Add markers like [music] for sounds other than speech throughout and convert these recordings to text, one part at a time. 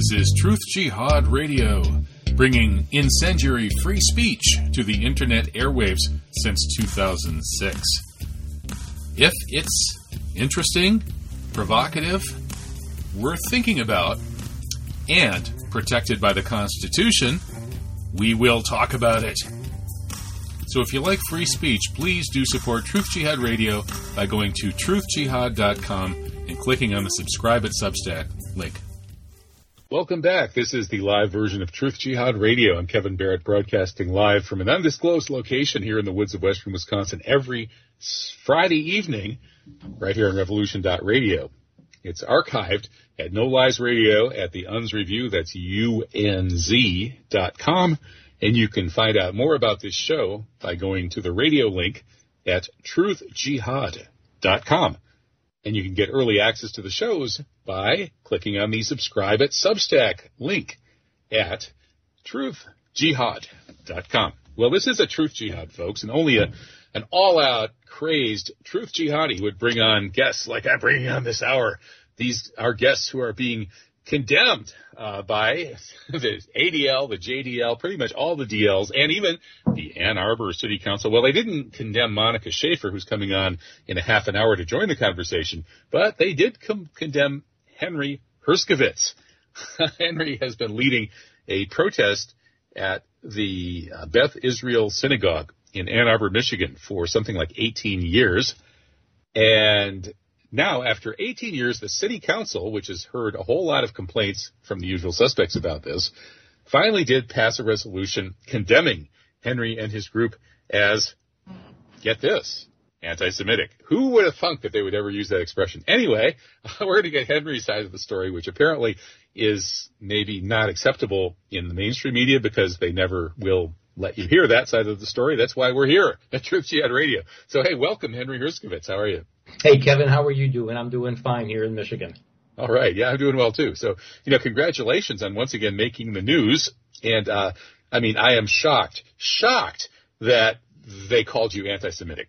This is Truth Jihad Radio, bringing incendiary free speech to the internet airwaves since 2006. If it's interesting, provocative, worth thinking about, and protected by the Constitution, we will talk about it. So if you like free speech, please do support Truth Jihad Radio by going to truthjihad.com and clicking on the subscribe at Substack link. Welcome back. This is the live version of Truth Jihad Radio. I'm Kevin Barrett broadcasting live from an undisclosed location here in the woods of western Wisconsin every Friday evening right here on revolution.radio. It's archived at No Lies Radio at the UNZ Review. That's unz.com. And you can find out more about this show by going to the radio link at truthjihad.com. And you can get early access to the shows by clicking on the subscribe at Substack link at truthjihad.com. Well, this is a truth jihad, folks, and only a, an all-out crazed truth jihadi would bring on guests like I'm bringing on this hour. These are guests who are being condemned uh, by [laughs] the ADL, the JDL, pretty much all the DLs, and even the Ann Arbor City Council. Well, they didn't condemn Monika Schaefer, who's coming on in a half an hour to join the conversation, but they did com- condemn Henry Herskovitz. [laughs] Henry has been leading a protest at the uh, Beth Israel Synagogue in Ann Arbor, Michigan for something like 18 years. And now, after 18 years, the city council, which has heard a whole lot of complaints from the usual suspects about this, finally did pass a resolution condemning Henry and his group as, get this, anti-Semitic. Who would have thunk that they would ever use that expression? Anyway, [laughs] we're going to get Henry's side of the story, which apparently is maybe not acceptable in the mainstream media because they never will let you hear that side of the story. That's why we're here at Truth Jihad Radio. So, hey, welcome, Henry Herskovitz. How are you? Hey, Kevin, how are you doing? I'm doing fine here in Michigan. All right. Yeah, I'm doing well too. So, you know, congratulations on once again making the news. And, uh, I mean, I am shocked, shocked that they called you anti-Semitic.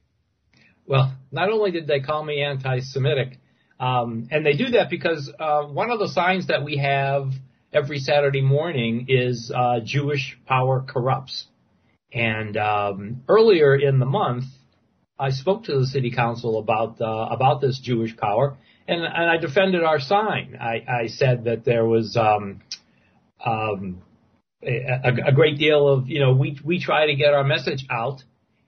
Well, not only did they call me anti-Semitic, um, and they do that because uh, one of the signs that we have every Saturday morning is uh, Jewish power corrupts. And um, earlier in the month, I spoke to the city council about uh, about this Jewish power, and and I defended our sign. I, I said that there was um, um, a, a great deal of you know we we try to get our message out,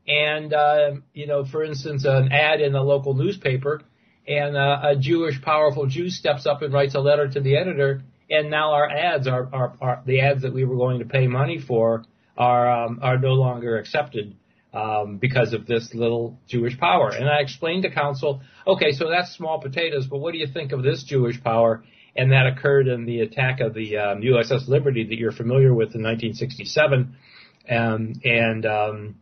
and uh, you know for instance an ad in the local newspaper, and uh, a Jewish powerful Jew steps up and writes a letter to the editor, and now our ads are are, are the ads that we were going to pay money for are um, are no longer accepted um, because of this little Jewish power. And I explained to council, okay, so that's small potatoes, but what do you think of this Jewish power? And that occurred in the attack of the um, USS Liberty that you're familiar with in 1967, um, and um,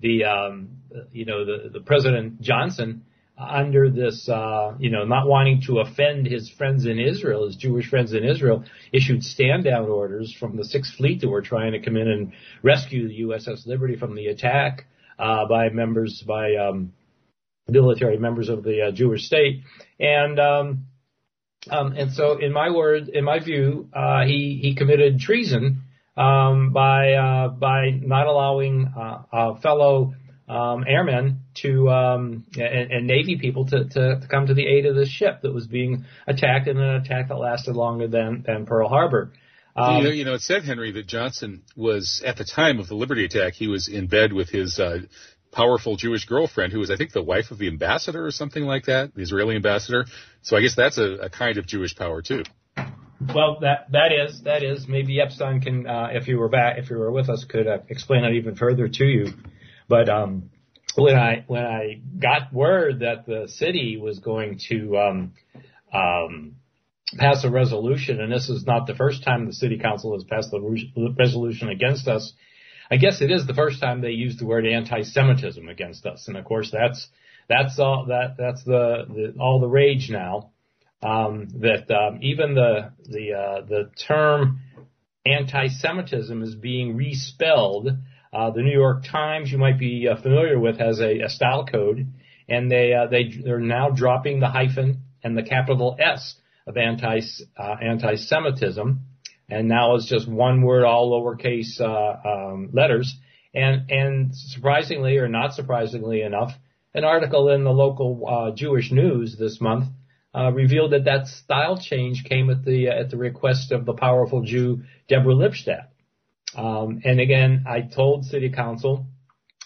the um, you know the, the President Johnson under this, uh, you know, not wanting to offend his friends in Israel, his Jewish friends in Israel, issued stand down orders from the Sixth Fleet that were trying to come in and rescue the USS Liberty from the attack uh, by members, by um, military members of the uh, Jewish state, and um, um, and so, in my word, in my view, uh, he he committed treason um, by uh, by not allowing uh, fellow um, airmen to um, and, and, Navy people to, to, to come to the aid of this ship that was being attacked in an attack that lasted longer than than Pearl Harbor. Um, you, know, you know, it said Henry that Johnson was at the time of the Liberty attack. He was in bed with his uh, powerful Jewish girlfriend, who was, I think, the wife of the ambassador or something like that, the Israeli ambassador. So I guess that's a, a kind of Jewish power too. Well, that that is that is maybe Epstein can, uh, if you were back, if you were with us, could uh, explain that even further to you. But um, when I when I got word that the city was going to um, um, pass a resolution, and this is not the first time the city council has passed the resolution against us. I guess it is the first time they used the word anti-Semitism against us, and of course that's that's all that that's the, the all the rage now. Um, that um, even the the uh, the term anti-Semitism is being respelled. Uh, the New York Times, you might be uh, familiar with, has a, a style code, and they uh, they they're now dropping the hyphen and the capital S of anti uh, anti-Semitism, and now it's just one word, all lowercase uh, um, letters. And and surprisingly, or not surprisingly enough, an article in the local uh, Jewish news this month uh, revealed that that style change came at the at the request of the powerful Jew Deborah Lipstadt. Um, and again, I told City Council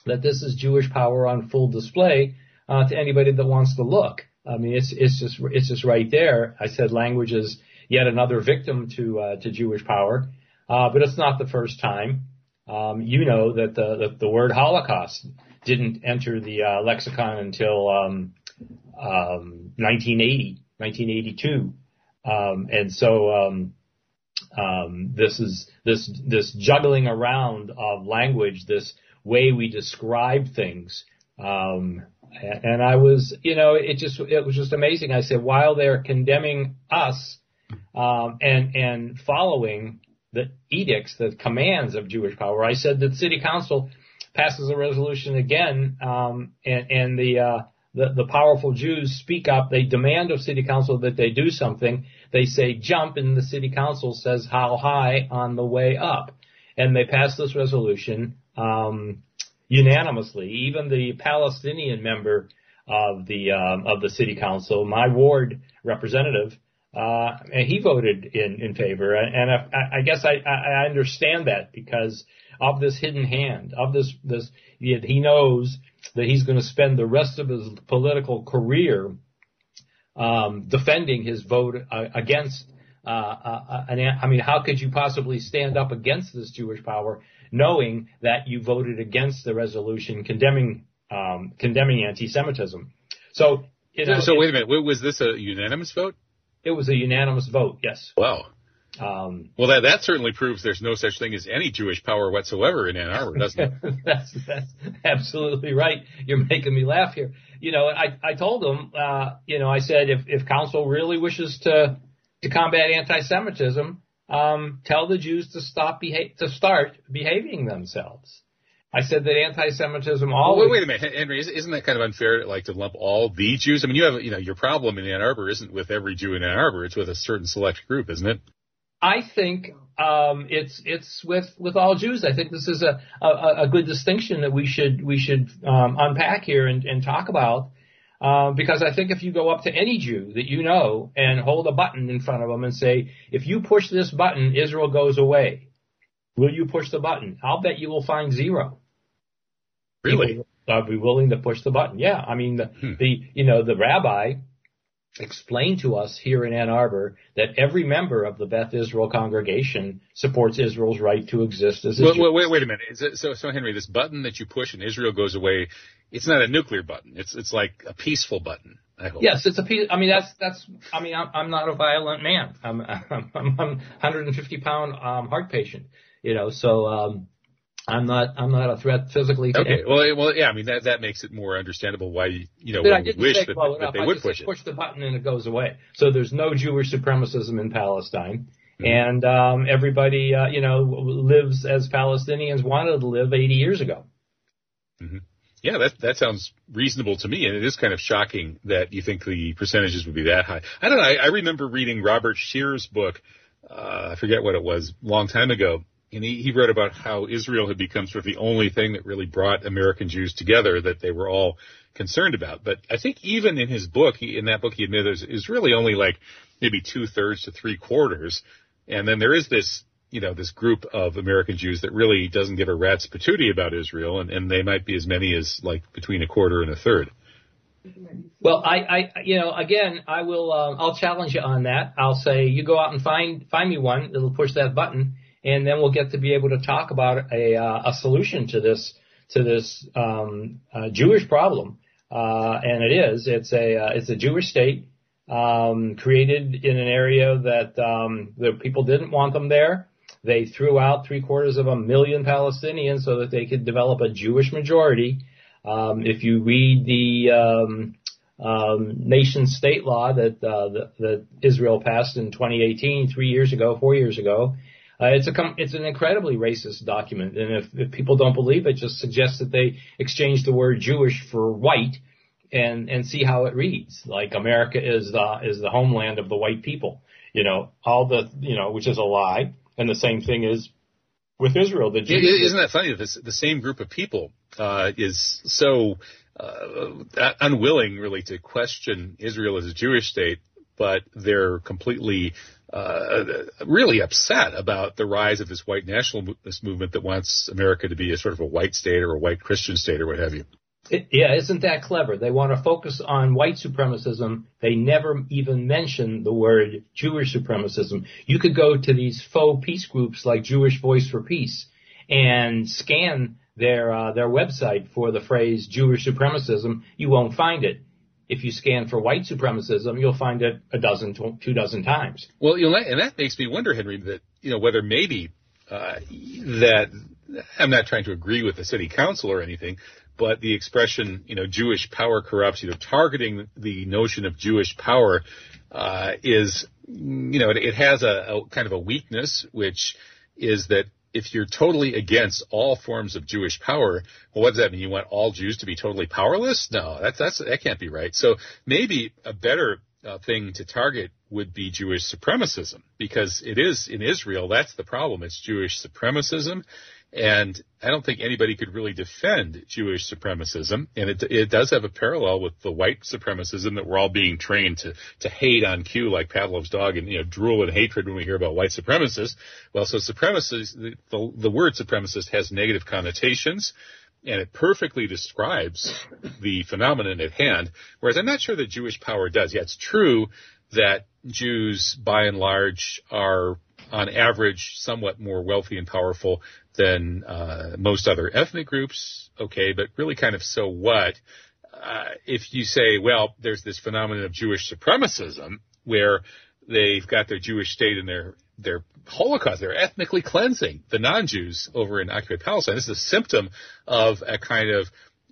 that this is Jewish power on full display uh, to anybody that wants to look. I mean, it's it's just it's just right there. I said language is yet another victim to uh, to Jewish power, uh, but it's not the first time. Um, you know that the, the, the word Holocaust didn't enter the uh, lexicon until um, um, 1980, 1982, um, and so um, this is this this juggling around of language, this way we describe things. Um, and I was, you know, it just it was just amazing. I said while they're condemning us um, and and following the edicts, the commands of Jewish power, I said that city council passes a resolution again, um, and and the uh, the, the powerful Jews speak up. They demand of city council that they do something. They say jump, and the city council says how high on the way up. And they pass this resolution um, unanimously. Even the Palestinian member of the um, of the city council, my ward representative, uh, and he voted in in favor. And I, I guess I, I understand that because of this hidden hand, of this this he knows that he's going to spend the rest of his political career um, defending his vote uh, against. Uh, uh, an, I mean, how could you possibly stand up against this Jewish power, knowing that you voted against the resolution condemning um, condemning anti-Semitism? So, you know, so, so wait a minute, was this a unanimous vote? It was a unanimous vote. Yes. Wow. Um, well, that that certainly proves there's no such thing as any Jewish power whatsoever in Ann Arbor, doesn't it? [laughs] that's that's absolutely right. You're making me laugh here. You know, I I told them, uh, you know, I said if if council really wishes to to combat anti-Semitism, um, tell the Jews to stop beha- to start behaving themselves. I said that anti-Semitism always. wait, wait a minute, Henry. Isn't that kind of unfair, like to lump all the Jews? I mean, you have, you know, your problem in Ann Arbor isn't with every Jew in Ann Arbor; it's with a certain select group, isn't it? I think um, it's it's with with all Jews. I think this is a a, a good distinction that we should we should um, unpack here and, and talk about. Uh, because I think if you go up to any Jew that you know and hold a button in front of them and say, if you push this button, Israel goes away. Will you push the button? I'll bet you will find zero. Really? I'll be willing to push the button. Yeah. I mean, the, hmm. the, you know, the rabbi explained to us here in Ann Arbor that every member of the Beth Israel congregation supports Israel's right to exist as a wait, wait, wait, a minute. It, so, so Henry, this button that you push and Israel goes away, it's not a nuclear button. It's it's like a peaceful button. I hope. Yes, it's a peace. I mean, that's that's. I mean, I'm, I'm not a violent man. I'm [laughs] I'm, I'm 150 pound um, heart patient. You know, so um, I'm not I'm not a threat physically. To okay. Well, well, yeah. I mean that that makes it more understandable why you know one would wish that, that they I would push it. Push the button and it goes away. So there's no Jewish supremacism in Palestine, mm-hmm. and um, everybody uh, you know lives as Palestinians wanted to live 80 years ago. Mm-hmm. Yeah, that that sounds reasonable to me, and it is kind of shocking that you think the percentages would be that high. I don't know. I, I remember reading Robert Scheer's book. Uh, I forget what it was, a long time ago, and he, he wrote about how Israel had become sort of the only thing that really brought American Jews together that they were all concerned about. But I think even in his book, he, in that book, he admitted is really only like maybe two thirds to three quarters. And then there is this, you know, this group of American Jews that really doesn't give a rat's patootie about Israel, and, and they might be as many as like between a quarter and a third. Well, I, I, you know, again, I will, uh, I'll challenge you on that. I'll say, you go out and find, find me one that'll push that button and then we'll get to be able to talk about a, uh, a solution to this to this um, uh, Jewish problem. Uh, and it is it's a uh, it's a Jewish state um, created in an area that um, the people didn't want them there. They threw out three quarters of a million Palestinians so that they could develop a Jewish majority. Um, if you read the um, um, nation state law that, uh, that, that Israel passed in 2018, three years ago, four years ago, uh, it's a it's an incredibly racist document, and if, if people don't believe it, just suggest that they exchange the word Jewish for white, and and see how it reads. Like America is the is the homeland of the white people, you know, all the you know, which is a lie. And the same thing is with Israel. The Jews, isn't that funny? This, the same group of people uh, is so uh, unwilling, really, to question Israel as a Jewish state, but they're completely, uh, really upset about the rise of this white nationalist movement that wants America to be a sort of a white state or a white Christian state or what have you. It, yeah, isn't that clever? They want to focus on white supremacism. They never even mention the word Jewish supremacism. You could go to these faux peace groups like Jewish Voice for Peace and scan their uh, their website for the phrase Jewish supremacism. You won't find it. If you scan for white supremacism, you'll find it a dozen, two dozen times. Well, you know, and that makes me wonder, Henry, that you know whether maybe uh, that I'm not trying to agree with the city council or anything, but the expression, you know, Jewish power corrupts, you know, targeting the notion of Jewish power uh, is, you know, it, it has a, a, kind of a weakness, which is that if you're totally against all forms of Jewish power, well, what does that mean? You want all Jews to be totally powerless? No, that's that's that can't be right. So maybe a better uh, thing to target would be Jewish supremacism because it is in Israel. That's the problem. It's Jewish supremacism, and I don't think anybody could really defend Jewish supremacism. And it, it does have a parallel with the white supremacism that we're all being trained to, to hate on cue like Pavlov's dog and, you know, drool in hatred when we hear about white supremacists. Well, so supremacist, the, the, the word supremacist has negative connotations and it perfectly describes the phenomenon at hand. Whereas I'm not sure that Jewish power does. Yeah, it's true that Jews, by and large, are on average somewhat more wealthy and powerful than uh, most other ethnic groups. Okay, but really, kind of so what? Uh, if you say, well, there's this phenomenon of Jewish supremacism where they've got their Jewish state and their their Holocaust, they're ethnically cleansing the non-Jews over in occupied Palestine. This is a symptom of a kind of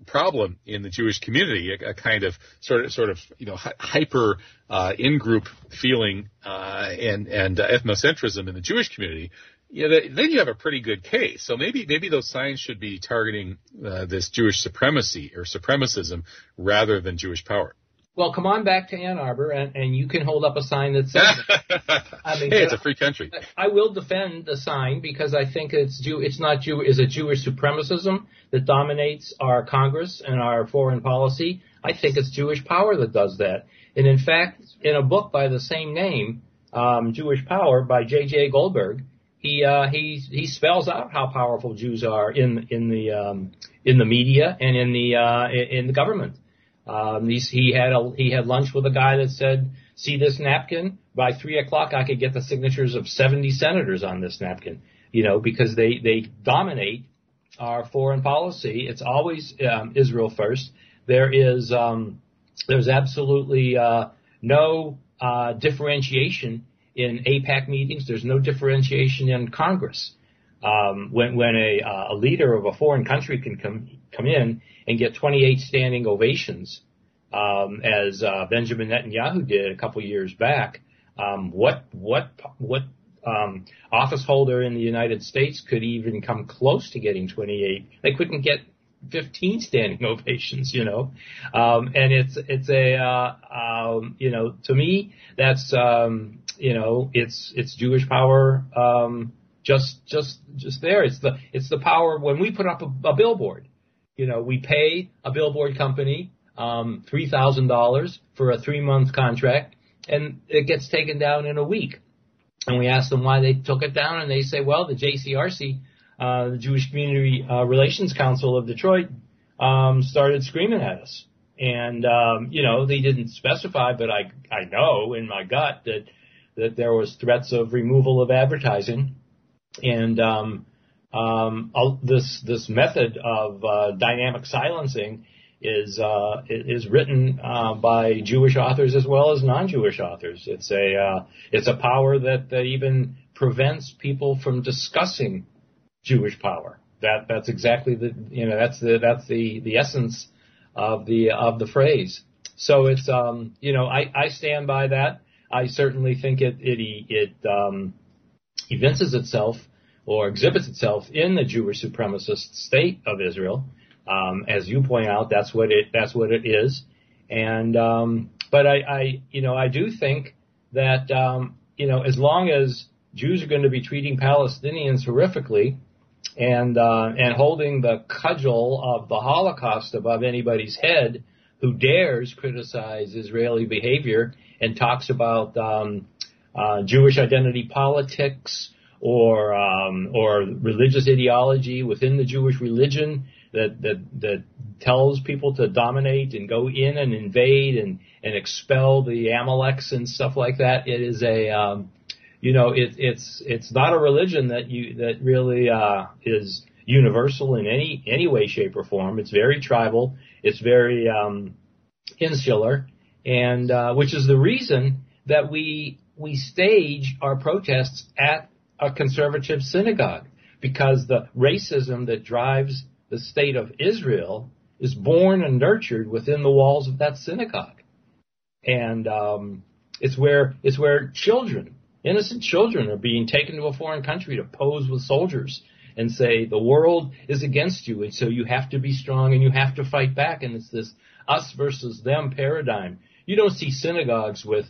problem in the Jewish community, a, a kind of sort of sort of you know hyper uh, in-group feeling uh, and and uh, ethnocentrism in the Jewish community. Yeah, then you have a pretty good case. So maybe maybe those signs should be targeting uh, this Jewish supremacy or supremacism rather than Jewish power. Well, come on back to Ann Arbor, and, and you can hold up a sign that says. [laughs] I mean, hey, it's a free country. I will defend the sign because I think it's Jew. It's not Jew. Is a Jewish supremacism that dominates our Congress and our foreign policy. I think it's Jewish power that does that. And in fact, in a book by the same name, um, Jewish Power by J.J. Goldberg, he uh, he he spells out how powerful Jews are in in the um, in the media and in the uh, in the government. Um, he, he had a, he had lunch with a guy that said, "See this napkin? By three o'clock, I could get the signatures of 70 senators on this napkin." You know, because they they dominate our foreign policy. It's always um, Israel first. There is um, there's absolutely uh, no uh, differentiation in AIPAC meetings. There's no differentiation in Congress. Um, when when a, uh, a leader of a foreign country can come come in and get 28 standing ovations, um, as uh, Benjamin Netanyahu did a couple years back. Um, what what what um, office holder in the United States could even come close to getting 28? They couldn't get 15 standing [laughs] ovations, you know. Um, and it's it's a uh, um, you know to me that's um, you know it's it's Jewish power um, just just just there. It's the it's the power when we put up a, a billboard you know, we pay a billboard company um, three thousand dollars for a three month contract, and it gets taken down in a week. And we ask them why they took it down, and they say, well, the JCRC, uh, the Jewish Community uh, Relations Council of Detroit, um, started screaming at us. And um, you know, they didn't specify, but I I know in my gut that that there was threats of removal of advertising, and um, um, this this method of uh, dynamic silencing is uh, is written uh, by Jewish authors as well as non-Jewish authors. It's a uh, it's a power that, that even prevents people from discussing Jewish power. That that's exactly the you know that's the that's the the essence of the of the phrase. So it's um you know I I stand by that. I certainly think it it it um, evinces itself or exhibits itself in the Jewish supremacist state of Israel. Um, as you point out, that's what it that's what it is. And um, but I, I you know I do think that um, you know as long as Jews are going to be treating Palestinians horrifically and uh, and holding the cudgel of the Holocaust above anybody's head who dares criticize Israeli behavior and talks about um, uh, Jewish identity politics or um, or religious ideology within the Jewish religion that that that tells people to dominate and go in and invade and and expel the Amaleks and stuff like that. It is a um, you know it, it's it's not a religion that you that really uh, is universal in any any way, shape, or form. It's very tribal. It's very um, insular, and uh, which is the reason that we we stage our protests at a conservative synagogue because the racism that drives the state of Israel is born and nurtured within the walls of that synagogue, and um, it's where it's where children, innocent children, are being taken to a foreign country to pose with soldiers and say the world is against you, and so you have to be strong and you have to fight back, and it's this us versus them paradigm. You don't see synagogues with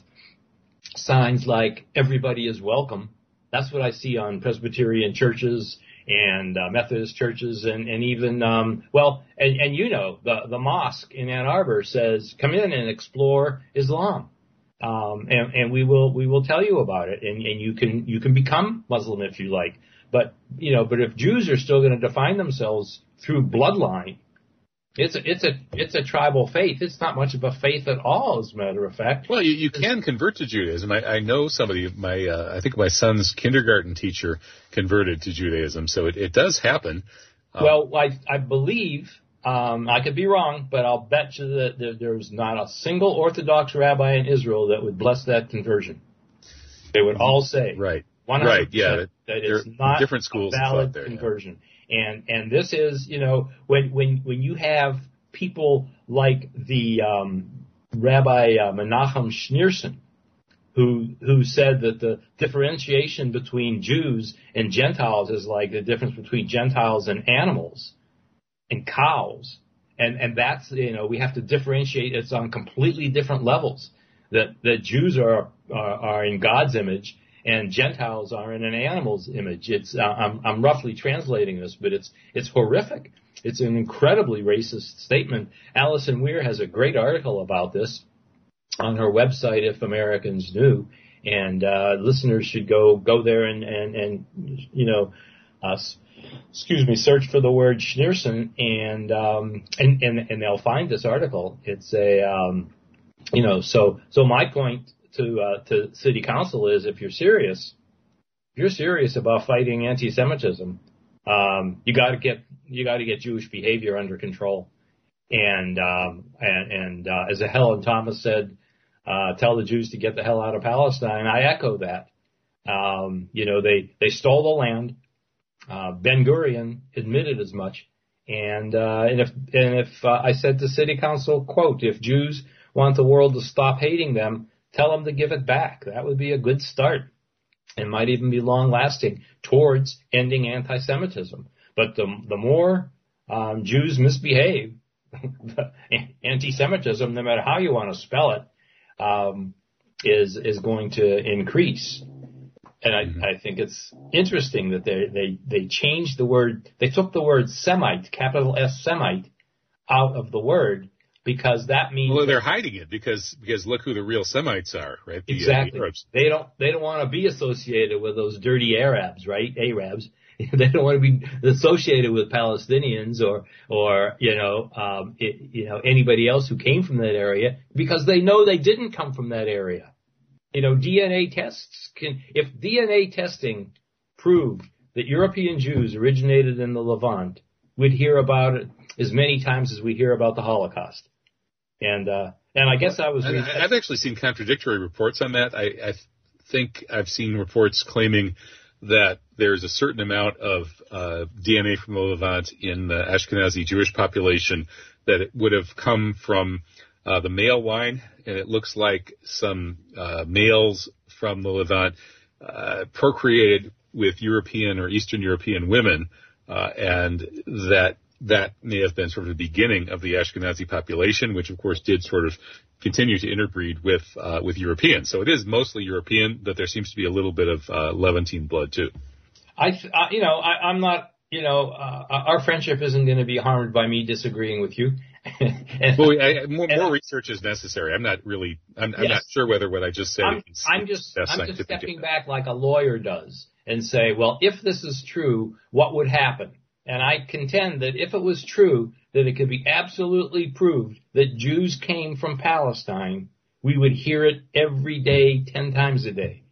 signs like everybody is welcome. That's what I see on Presbyterian churches and uh, Methodist churches and, and even, um, well, and, and you know, the, the mosque in Ann Arbor says, come in and explore Islam. Um, and, and we will, we will tell you about it and, and you can, you can become Muslim if you like. But, you know, but if Jews are still going to define themselves through bloodline, it's a, it's a it's a tribal faith. It's not much of a faith at all, as a matter of fact. Well, you, you can convert to Judaism. I, I know somebody. My uh, I think my son's kindergarten teacher converted to Judaism, so it, it does happen. Um, well, I I believe um, I could be wrong, but I'll bet you that there, there's not a single Orthodox rabbi in Israel that would bless that conversion. They would all say, right, right, yeah, that, that it's not different schools a valid there, conversion. Yeah. And and this is you know when when when you have people like the um, Rabbi uh, Menachem Schneerson, who who said that the differentiation between Jews and Gentiles is like the difference between Gentiles and animals and cows, and and that's you know we have to differentiate. It's on completely different levels. That that Jews are, are are in God's image and Gentiles are in an animal's image. It's uh, I'm, I'm roughly translating this, but it's it's horrific. It's an incredibly racist statement. Alison Weir has a great article about this on her website, If Americans Knew, and uh, listeners should go go there and and and you know, uh, excuse me, search for the word Schneerson and um, and and and they'll find this article. It's a um, you know so so my point to uh, to city council is if you're serious, if you're serious about fighting anti-Semitism, um, you got to get you got to get Jewish behavior under control. And um, and, and uh, as Helen Thomas said, uh, tell the Jews to get the hell out of Palestine. I echo that. Um, you know, they they stole the land. Uh, ben Gurion admitted as much. And uh, and if and if uh, I said to City Council, quote, if Jews want the world to stop hating them, tell them to give it back. That would be a good start and might even be long lasting towards ending anti-Semitism. But the, the more um, Jews misbehave, [laughs] anti-Semitism, no matter how you want to spell it, um, is is going to increase. And I, mm-hmm. I think it's interesting that they, they, they changed the word, they took the word Semite, capital S Semite, out of the word because that means well they're hiding it because because look who the real Semites are, right? The, exactly. Uh, the they don't they don't want to be associated with those dirty Arabs, right? Arabs. [laughs] they don't want to be associated with Palestinians or or you know um, it, you know anybody else who came from that area because they know they didn't come from that area. You know, DNA tests can if DNA testing proved that European Jews originated in the Levant, we'd hear about it as many times as we hear about the Holocaust. And uh, and I guess I was. I've actually seen contradictory reports on that. I, I think I've seen reports claiming that there's a certain amount of uh, DNA from the Levant in the Ashkenazi Jewish population that it would have come from uh, the male line, and it looks like some uh, males from the Levant uh, procreated with European or Eastern European women, uh, and that that may have been sort of the beginning of the Ashkenazi population, which of course did sort of continue to interbreed with uh, with Europeans. So it is mostly European, but there seems to be a little bit of uh, Levantine blood too. I, uh, you know, I, I'm not, you know, uh, our friendship isn't going to be harmed by me disagreeing with you. [laughs] and, well, I, more, more research is necessary. I'm not really, I'm, I'm not sure whether what I just said. I'm, I'm just, I'm just stepping back like a lawyer does and say, well, if this is true, what would happen? And I contend that if it was true, that it could be absolutely proved that Jews came from Palestine, we would hear it every day, ten times a day.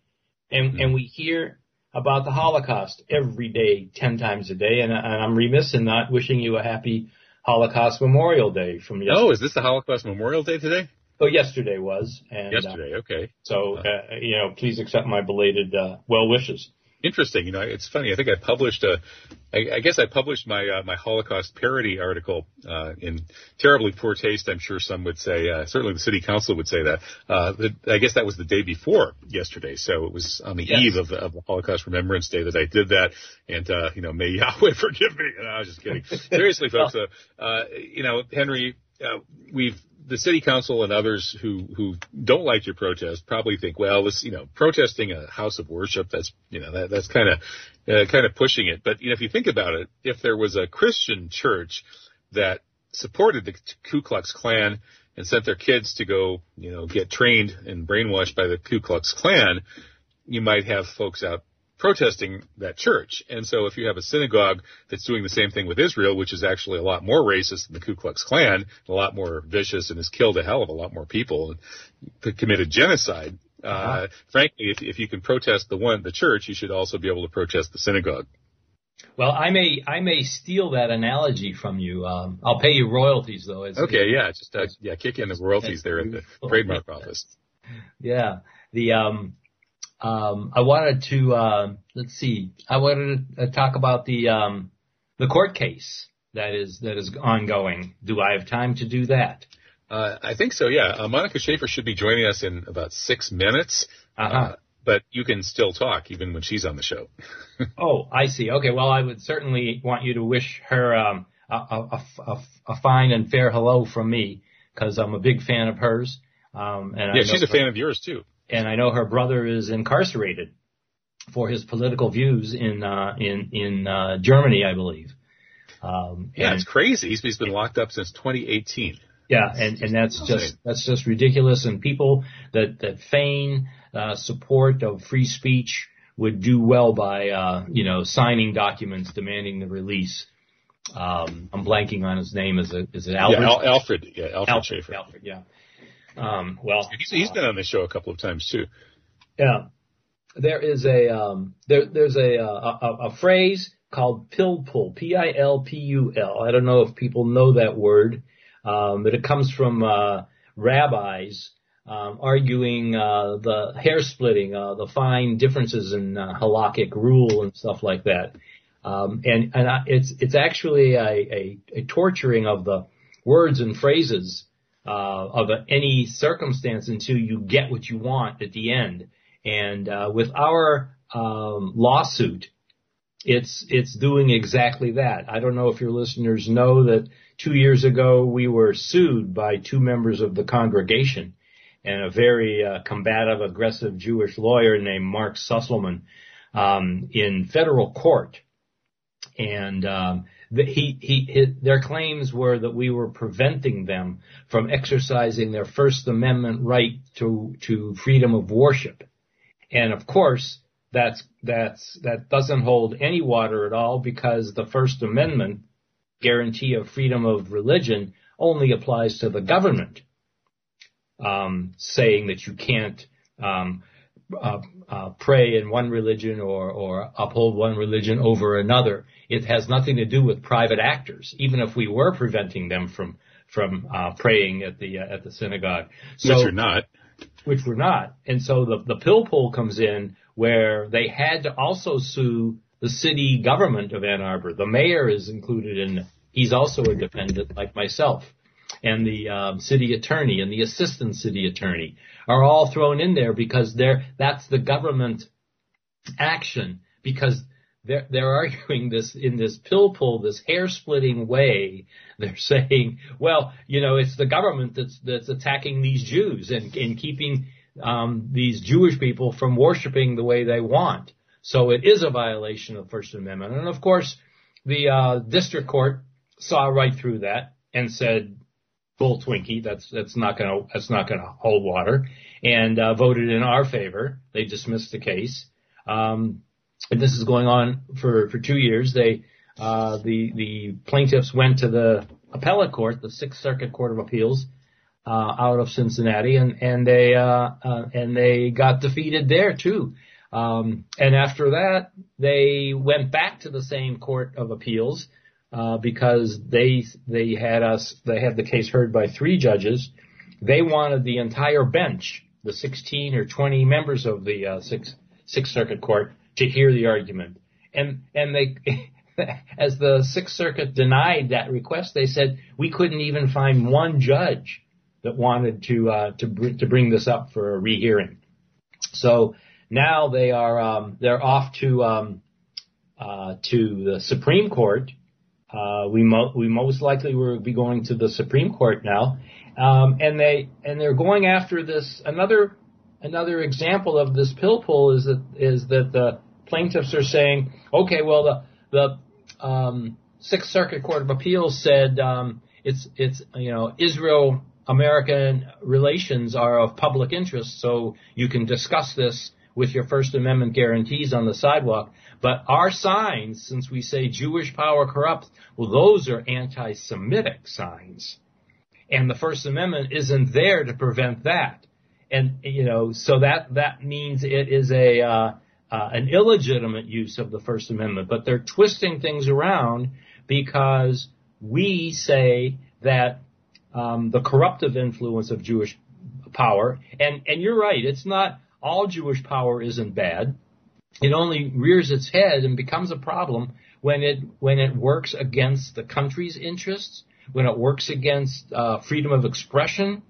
And, mm-hmm. and we hear about the Holocaust every day, ten times a day. And, and I'm remiss in not wishing you a happy Holocaust Memorial Day from yesterday. Oh, is this the Holocaust Memorial Day today? Oh, yesterday was. And, yesterday, uh, okay. So, uh, you know, please accept my belated uh, well wishes interesting. You know, it's funny. I think I published a, I, I guess I published my uh, my Holocaust parody article uh, in terribly poor taste. I'm sure some would say. Uh, certainly, the city council would say that. Uh, the, I guess that was the day before yesterday, so it was on the yes. eve of, of the Holocaust Remembrance Day that I did that. And uh, you know, may Yahweh [laughs] forgive me. No, I was just kidding. Seriously, folks. [laughs] Uh, uh, you know, Henry, uh, we've the city council and others who who don't like your protest probably think, well, this you know, protesting a house of worship that's you know that that's kind of uh, kind of pushing it. But you know, if you think about it, if there was a Christian church that supported the Ku Klux Klan and sent their kids to go, you know, get trained and brainwashed by the Ku Klux Klan, you might have folks out protesting that church. And so if you have a synagogue that's doing the same thing with Israel, which is actually a lot more racist than the Ku Klux Klan, a lot more vicious and has killed a hell of a lot more people and committed genocide, uh, uh-huh. frankly, if, if you can protest the one, the church, you should also be able to protest the synagogue. Well, I may I may steal that analogy from you. Um, I'll pay you royalties though. It's, okay, yeah, just uh, yeah, kick in the royalties there at the [laughs] trademark office. Yeah, the um, um, I wanted to uh, let's see. I wanted to talk about the um, the court case that is that is ongoing. Do I have time to do that? Uh, I think so. Yeah, uh, Monika Schaefer should be joining us in about six minutes. Uh-huh. Uh, but you can still talk even when she's on the show. [laughs] oh, I see. Okay. Well, I would certainly want you to wish her um, a, a, a, a, fine and fair hello from me because I'm a big fan of hers. Um, and yeah, she's a fan of yours too and I know her brother is incarcerated for his political views in uh, in in uh, Germany, I believe. Um, yeah, it's crazy. He's, he's been locked up since 2018. Yeah, and and that's just that's just ridiculous. And people that that feign uh, support of free speech would do well by uh, you know signing documents demanding the release. Um, I'm blanking on his name. Is it is it Albert? Yeah, Al- Alfred. Yeah, Alfred, Alfred Schaefer. Alfred. Yeah. Um, well, he's, he's been on the show a couple of times too. Yeah, there is a um, there there's a, a a phrase called pilpul, P-I-L-P-U-L. I don't know if people know that word, um, but it comes from uh, rabbis um, arguing uh, the hair splitting, uh, the fine differences in uh, halakhic rule and stuff like that. Um, and and it's it's actually a, a, a torturing of the words and phrases uh, of any circumstance until you get what you want at the end. And uh, with our um, lawsuit, it's it's doing exactly that. I don't know if your listeners know that two years ago we were sued by two members of the congregation and a very uh, combative, aggressive Jewish lawyer named Mark Susselman um, in federal court. And um, the, he, he, their claims were that we were preventing them from exercising their First Amendment right to, to freedom of worship. And of course, that's, that's, that doesn't hold any water at all because the First Amendment guarantee of freedom of religion only applies to the government, um, saying that you can't, um, uh, uh, pray in one religion or, or uphold one religion over another. It has nothing to do with private actors, even if we were preventing them from from uh, praying at the uh, at the synagogue. So, which we're not. Which we're not. And so the the pill pilpul comes in where they had to also sue the city government of Ann Arbor. The mayor is included in. He's also a defendant, like myself and the um, city attorney and the assistant city attorney are all thrown in there because they're that's the government action because they're, they're [laughs] arguing this in this pilpul, this hair splitting way. They're [laughs] saying, well, you know, it's the government that's that's attacking these Jews and, and keeping um, these Jewish people from worshiping the way they want. So it is a violation of the First Amendment. And of course, the uh, district court saw right through that and said, "Bull Twinkie, that's that's not to that's not to hold water," and uh, voted in our favor. They dismissed the case. Um, and this is going on for for two years. They uh, the the plaintiffs went to the appellate court, the Sixth Circuit Court of Appeals, uh, out of Cincinnati, and and they uh, uh, and they got defeated there too. Um, and after that, they went back to the same court of appeals uh, because they they had us they had the case heard by three judges. They wanted the entire bench, the 16 or 20 members of the uh, Sixth Sixth Circuit Court, to hear the argument. And and they [laughs] as the Sixth Circuit denied that request, they said we couldn't even find one judge that wanted to uh, to br- to bring this up for a rehearing. So now they are um, they're off to um, uh, to the Supreme Court. Uh, we mo- we most likely will be going to the Supreme Court now, um, and they and they're going after this another another example of this pilpul is that is that the plaintiffs are saying, okay, well the the um, Sixth Circuit Court of Appeals said um, it's it's you know Israel American relations are of public interest, so you can discuss this with your First Amendment guarantees on the sidewalk. But our signs, since we say Jewish power corrupts, well, those are anti-Semitic signs. And the First Amendment isn't there to prevent that. And, you know, so that, that means it is a, uh, uh, an illegitimate use of the First Amendment, but they're twisting things around because we say that um, the corruptive influence of Jewish power, and and you're right, it's not all Jewish power isn't bad. It only rears its head and becomes a problem when it when it works against the country's interests, when it works against uh, freedom of expression,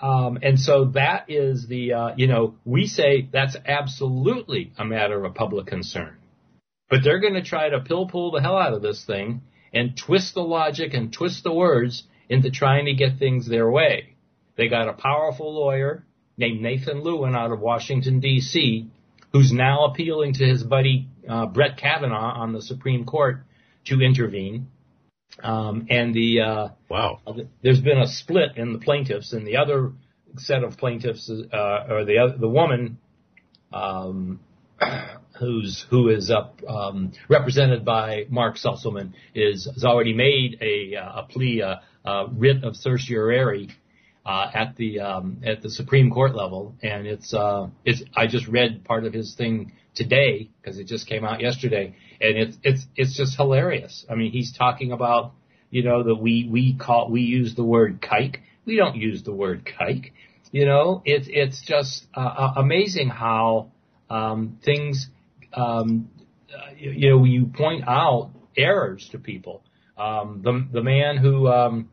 um, and so that is the, uh, you know, we say that's absolutely a matter of public concern. But they're going to try to pilpul the hell out of this thing and twist the logic and twist the words into trying to get things their way. They got a powerful lawyer named Nathan Lewin out of Washington, D.C., who's now appealing to his buddy uh, Brett Kavanaugh on the Supreme Court to intervene. Um, and the uh, wow, there's been a split in the plaintiffs, and the other set of plaintiffs, uh, or the other, the woman, um, [clears throat] who's who is up um, represented by Mark Susselman, is has already made a, uh, a plea, a, uh, a writ of certiorari uh, at the um, at the Supreme Court level, and it's uh, it's I just read part of his thing today because it just came out yesterday, and it's it's it's just hilarious. I mean, he's talking about you know that we we call we use the word kike. We don't use the word kike. You know, it's it's just uh, uh amazing how um, things. Um, you, you know, you point out errors to people. Um, the the man who um,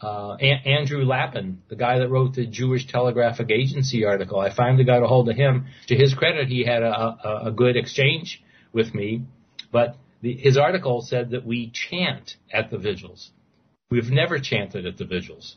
uh, Andrew Lapin, the guy that wrote the Jewish Telegraphic Agency article. I finally got a hold of him. To his credit, he had a, a, a good exchange with me, but the, his article said that we chant at the vigils. We've never chanted at the vigils.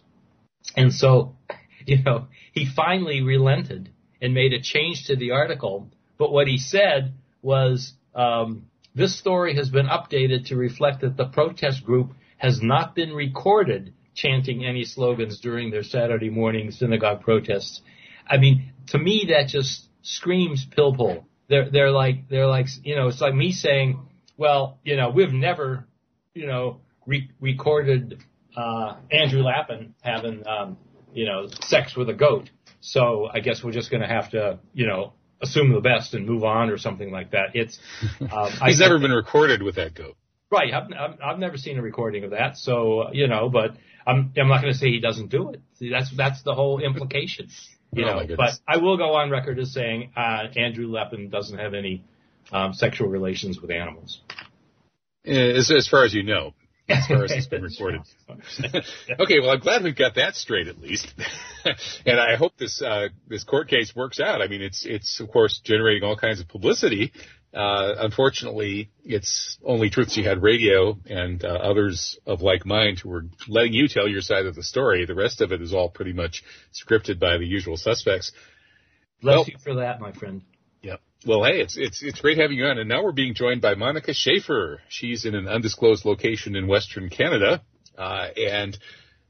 And so, [laughs] you know, he finally relented and made a change to the article. But what he said was, um, this story has been updated to reflect that the protest group has not been recorded chanting any slogans during their Saturday morning synagogue protests. I mean, to me, that just screams pilpul. They're, they're like, they're like, you know, it's like me saying, well, you know, we've never, you know, re- recorded, uh, Andrew Lapin having, um, you know, sex with a goat. So I guess we're just going to have to, you know, assume the best and move on or something like that. It's, um, [laughs] he's I, never been recorded with that goat. Right. I've, I've never seen a recording of that. So, you know, but I'm, I'm not going to say he doesn't do it. See, that's, that's the whole implication. [laughs] You oh know, but I will go on record as saying, uh, Andrew Lapin doesn't have any, um, sexual relations with animals. As, as far as you know as far as it's been [laughs] reported. [laughs] okay, well, I'm glad we've got that straight at least, and I hope this uh, this court case works out. I mean, it's it's of course generating all kinds of publicity Uh, unfortunately, it's only Truth Jihad Radio and uh, others of like mind who were letting you tell your side of the story. The rest of it is all pretty much scripted by the usual suspects. Bless well, you for that, my friend. Yep. Well, hey, it's it's it's great having you on, and now we're being joined by Monika Schaefer. She's in an undisclosed location in Western Canada, uh, and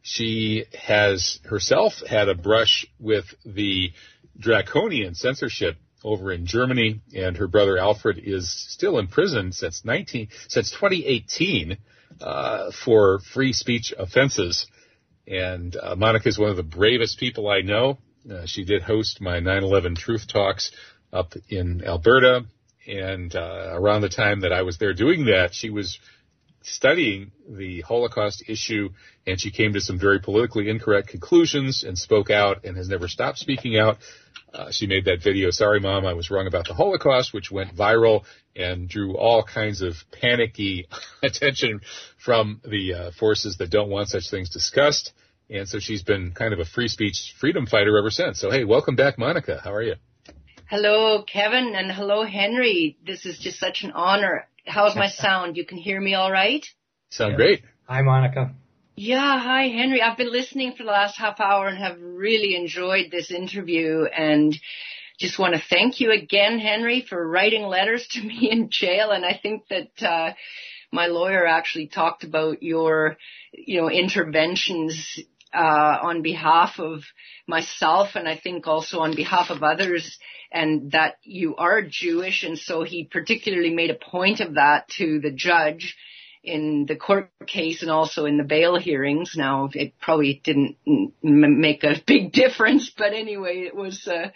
she has herself had a brush with the draconian censorship over in Germany, and her brother Alfred is still in prison since 19 since 2018 uh, for free speech offenses. And uh, Monika is one of the bravest people I know. Uh, she did host my 9/11 Truth Talks up in Alberta, and uh, around the time that I was there doing that, she was studying the Holocaust issue, and she came to some very politically incorrect conclusions and spoke out and has never stopped speaking out. Uh, she made that video, Sorry Mom, I was wrong about the Holocaust, which went viral and drew all kinds of panicky [laughs] attention from the uh, forces that don't want such things discussed. And so she's been kind of a free speech freedom fighter ever since. So hey, welcome back, Monika. How are you? Hello, Kevin, and hello, Henry. This is just such an honor. How's my sound? You can hear me all right? Sound great. Hi, Monika. Yeah, hi, Henry. I've been listening for the last half hour and have really enjoyed this interview and just want to thank you again, Henry, for writing letters to [laughs] me in jail. And I think that, uh, my lawyer actually talked about your, you know, interventions, uh, on behalf of myself and I think also on behalf of others and that you are Jewish. And so he particularly made a point of that to the judge in the court case and also in the bail hearings. Now, it probably didn't make a big [laughs] difference, but anyway, it was, uh,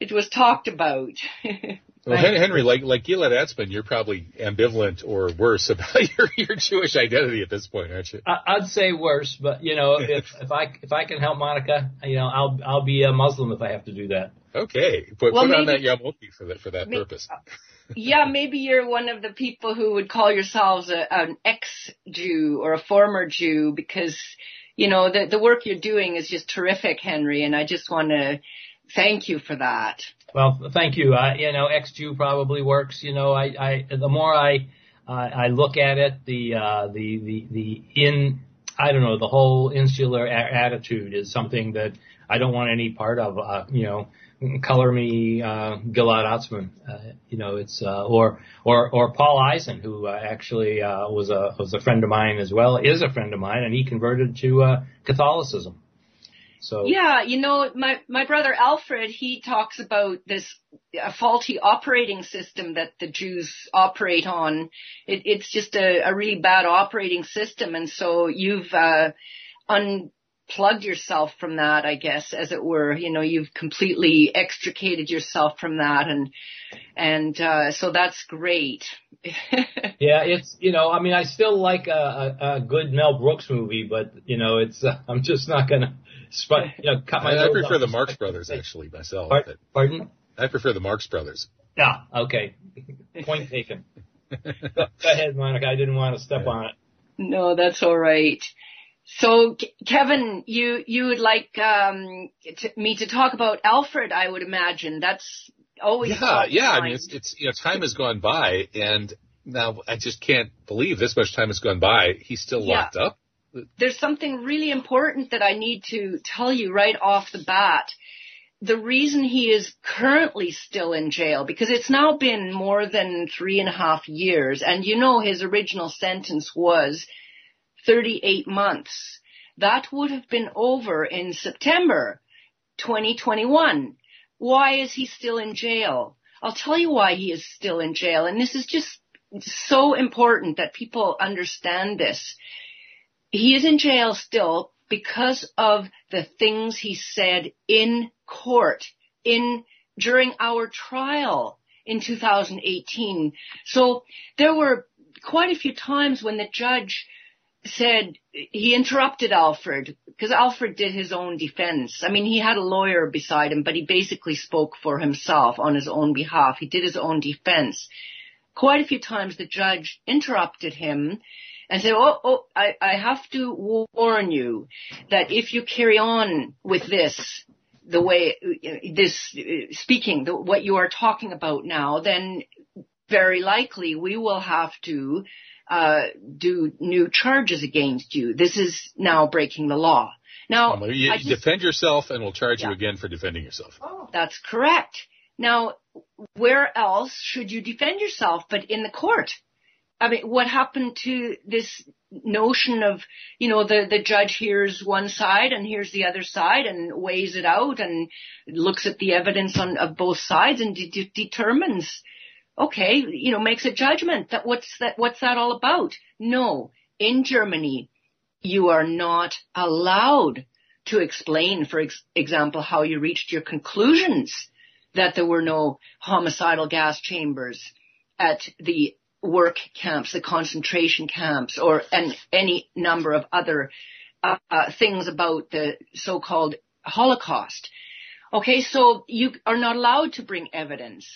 it was talked about. [laughs] well, Henry, like like Gilad Atzmon, you're probably ambivalent or worse [laughs] about your your Jewish identity at this point, aren't you? I'd say worse, but you know, if if I if I can help Monika, you know, I'll I'll be a Muslim if I have to do that. Okay, put, well, put maybe, on that yarmulke for that for that maybe, purpose. Uh, yeah, maybe you're one of the people who would call yourselves a, an ex-Jew or a former Jew because you know the the work you're doing is just terrific, Henry, and I just want to thank you for that. Well, thank you. Uh, you know, ex-Jew probably works. You know, I, I the more I uh, I look at it, the uh, the the the in I don't know the whole insular a- attitude is something that I don't want any part of. Uh, you know color me uh, Gilad Atzmon. Uh, you know, it's uh, or or or Paul Eisen, who uh, actually uh, was a was a friend of mine as well, is a friend of mine, and he converted to uh, Catholicism. So yeah, you know, my my brother Alfred, he talks about this a faulty operating system that the Jews operate on. It, it's just a, a really bad operating system, and so you've uh, un plugged yourself from that, I guess, as it were. You know, you've completely extricated yourself from that and, and, uh, so that's great. [laughs] yeah, it's, you know, I mean, I still like a, a, a good Mel Brooks movie, but, you know, it's, uh, I'm just not gonna, you know, cut my I, I prefer the Marx Brothers actually myself. Pardon? Pardon? I prefer the Marx Brothers. Yeah, okay. Point taken. Go ahead, Monika. I didn't want to step yeah. on it. No, that's all right. So, Kevin, you you would like um, to, me to talk about Alfred? I would imagine that's always yeah, yeah. I mean, it's it's you know, time has gone by, and now I just can't believe this much time has gone by. He's still yeah. locked up. There's something really important that I need to tell you right off the bat. The reason he is currently still in jail, because it's now been more than three and a half years, and you know his original sentence was 38 months. That would have been over in September 2021. Why is he still in jail? I'll tell you why he is still in jail. And this is just so important that people understand this. He is in jail still because of the things he said in court, in, during our trial in 2018. So there were quite a few times when the judge said he interrupted Alfred because Alfred did his own defense. I mean, he had a lawyer beside him, but he basically spoke for himself on his own behalf. He did his own defense. Quite a few times the judge interrupted him and said, oh, oh, I, I have to warn you that if you carry on with this, the way, this, speaking, the, what you are talking about now, then very likely we will have to uh, do new charges against you. This is now breaking the law. Now, well, you, just, defend yourself, and we'll charge yeah. you again for defending yourself. Oh, that's correct. Now, where else should you defend yourself but in the court? I mean, what happened to this notion of, you know, the, the judge hears one side and hears the other side and weighs it out and looks at the evidence on, of both sides and de- determines, okay, you know, makes a judgment that what's that, what's that all about? No. In Germany, you are not allowed to explain, for ex- example, how you reached your conclusions that there were no homicidal gas chambers at the work camps, the concentration camps, or and any number of other uh, uh, things about the so-called Holocaust. Okay, so you are not allowed to bring evidence.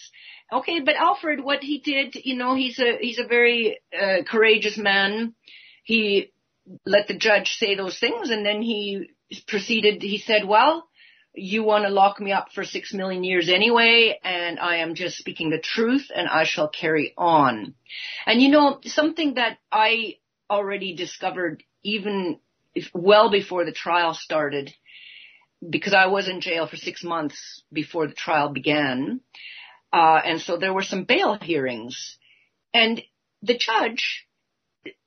Okay, but Alfred, what he did, you know, he's a he's a very uh, courageous man. He let the judge say those things, and then he proceeded. He said, "Well, you want to lock me up for six million years anyway, and I am just speaking the truth and I shall carry on. And you know, something that I already discovered even well before the trial started, because I was in jail for six months before the trial began, uh, and so there were some bail hearings, and the judge,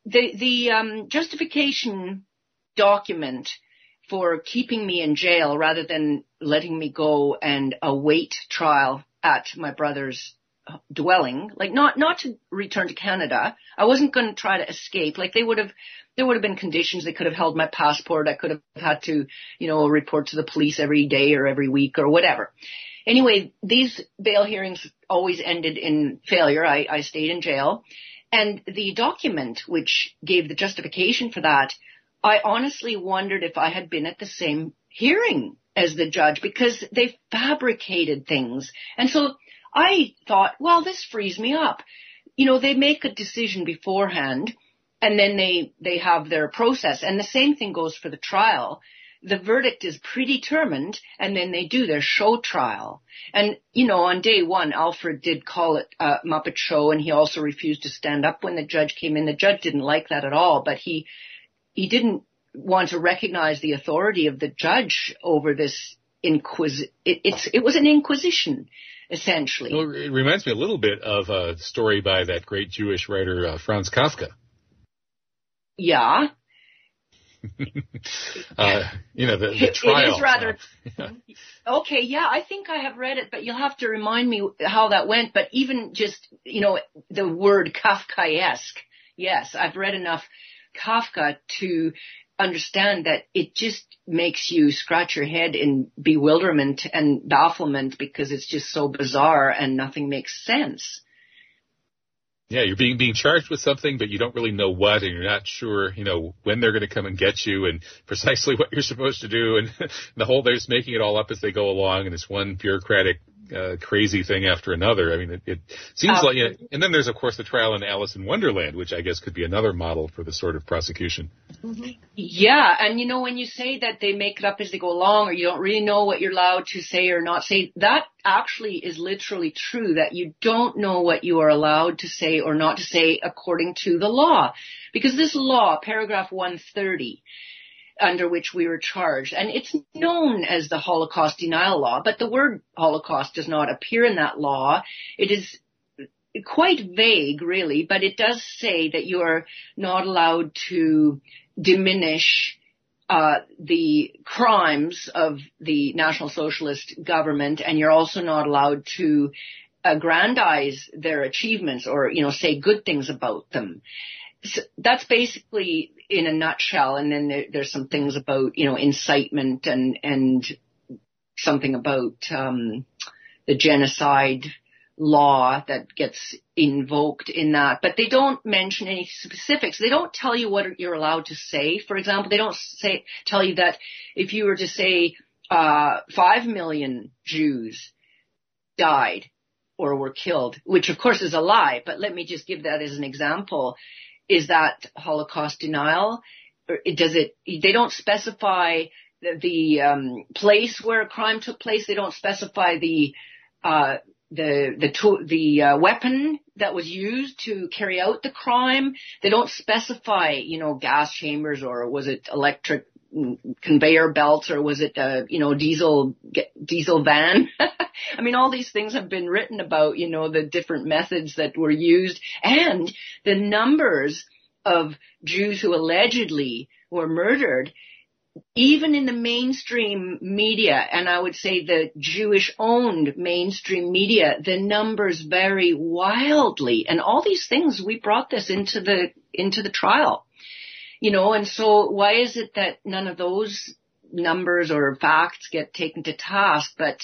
the the um, justification document for keeping me in jail rather than letting me go and await trial at my brother's dwelling, like not, not to return to Canada. I wasn't going to try to escape. Like they would have, there would have been conditions. They could have held my passport. I could have had to, you know, report to the police every day or every week or whatever. Anyway, these bail hearings always ended in failure. I, I stayed in jail. And the document which gave the justification for that I honestly wondered if I had been at the same hearing as the judge because they fabricated things. And so I thought, well, this frees me up. You know, they make a decision beforehand and then they, they have their process. And the same thing goes for the trial. The verdict is predetermined and then they do their show trial. And, you know, on day one, Alfred did call it a Muppet show and he also refused to stand up when the judge came in. The judge didn't like that at all, but he he didn't want to recognize the authority of the judge over this inquis. It, it's it was an inquisition essentially. Well, it reminds me a little bit of a story by that great Jewish writer uh, Franz Kafka. Yeah. [laughs] uh, you know the, the trial. It is rather. [laughs] okay, yeah, I think I have read it, but you'll have to remind me how that went. But even just you know the word Kafkaesque. Yes, I've read enough Kafka to understand that it just makes you scratch your head in bewilderment and bafflement because it's just so bizarre and nothing makes sense. Yeah, you're being being charged with something, but you don't really know what, and you're not sure, you know, when they're going to come and get you, and [laughs] precisely what you're supposed to do, and [laughs] the whole they're just making it all up as they go along, and it's one bureaucratic uh, crazy thing after another. I mean, it, it seems like, you know, and then there's of course the trial in Alice in Wonderland, which I guess could be another model for the sort of prosecution. Mm-hmm. Yeah, and you know when you say that they make it up as they go along, or you don't really know what you're allowed to say or not say, that actually is literally true. That you don't know what you are allowed to say or not to say according to the law, because this law, paragraph 130 under which we were charged. And it's known as the Holocaust denial law, but the word Holocaust does not appear in that law. It is quite vague, really, but it does say that you are not allowed to diminish uh, the crimes of the National Socialist government, and you're also not allowed to aggrandize their achievements or, you know, say good things about them. So that's basically in a nutshell. And then there, there's some things about, you know, incitement and, and something about, um, the genocide law that gets invoked in that, but they don't mention any specifics. They don't tell you what you're allowed to say. For example, they don't say, tell you that if you were to say, uh, five million Jews died or were killed, which of course is a lie, but let me just give that as an example. Is that Holocaust denial? Does it, they don't specify the, the um, place where a crime took place. They don't specify the, uh, the the to- the uh, weapon that was used to carry out the crime. They don't specify, you know, gas chambers or was it electric conveyor belts or was it a you know diesel diesel van [laughs] i mean all these things have been written about you know the different methods that were used and the numbers of jews who allegedly were murdered even in the mainstream media, and I would say the Jewish owned mainstream media, the numbers vary wildly. And all these things, we brought this into the, into the trial. You know, and so why is it that none of those numbers or facts get taken to task, but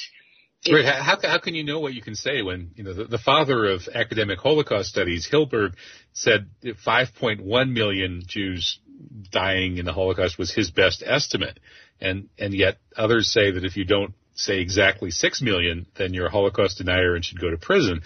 Right. How, how can you know what you can say when, you know, the, the father of academic Holocaust studies, Hilberg, said 5.1 million Jews dying in the Holocaust was his best estimate. And, and yet others say that if you don't say exactly 6 million, then you're a Holocaust denier and should go to prison.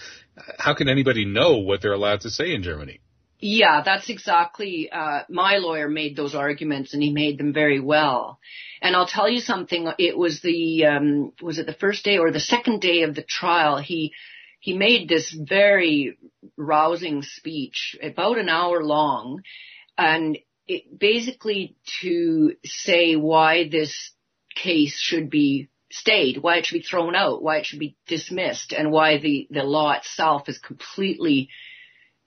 How can anybody know what they're allowed to say in Germany? Yeah, that's exactly, uh, my lawyer made those arguments and he made them very well. And I'll tell you something, it was the, um, was it the first day or the second day of the trial, he, he made this very rousing speech, about an hour long, and it basically to say why this case should be stayed, why it should be thrown out, why it should be dismissed, and why the, the law itself is completely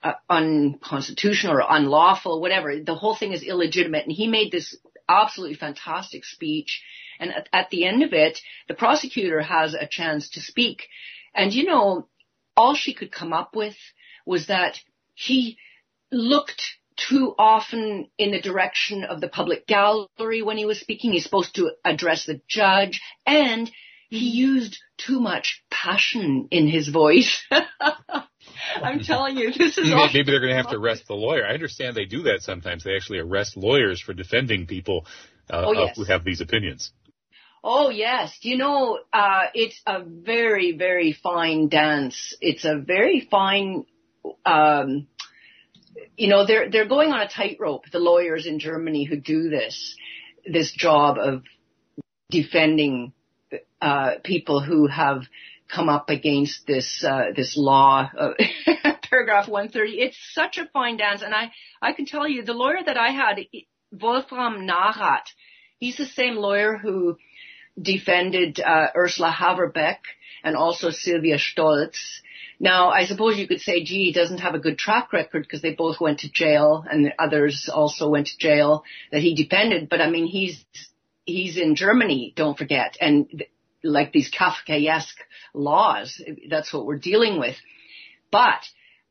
uh, unconstitutional or unlawful, whatever. The whole thing is illegitimate. And he made this absolutely fantastic speech. And at, at the end of it, the prosecutor has a chance to speak. And you know, all she could come up with was that he looked too often in the direction of the public gallery when he was speaking. He's supposed to address the judge and he used too much passion in his voice. [laughs] [laughs] I'm telling you, this is maybe, maybe they're going to have to arrest the lawyer. I understand they do that sometimes. They actually arrest lawyers for defending people uh, oh, yes. who have these opinions. Oh yes, you know, uh, it's a very, very fine dance. It's a very fine, um, you know, they're they're going on a tightrope. The lawyers in Germany who do this, this job of defending uh, people who have come up against this uh, this law, uh, [laughs] paragraph 130. It's such a fine dance, and I I can tell you the lawyer that I had, Wolfram Nahrath, he's the same lawyer who defended uh, Ursula Haverbeck and also Sylvia Stolz. Now, I suppose you could say, gee, he doesn't have a good track record because they both went to jail and others also went to jail that he defended. But I mean, he's he's in Germany, don't forget, and like these Kafkaesque laws. That's what we're dealing with. But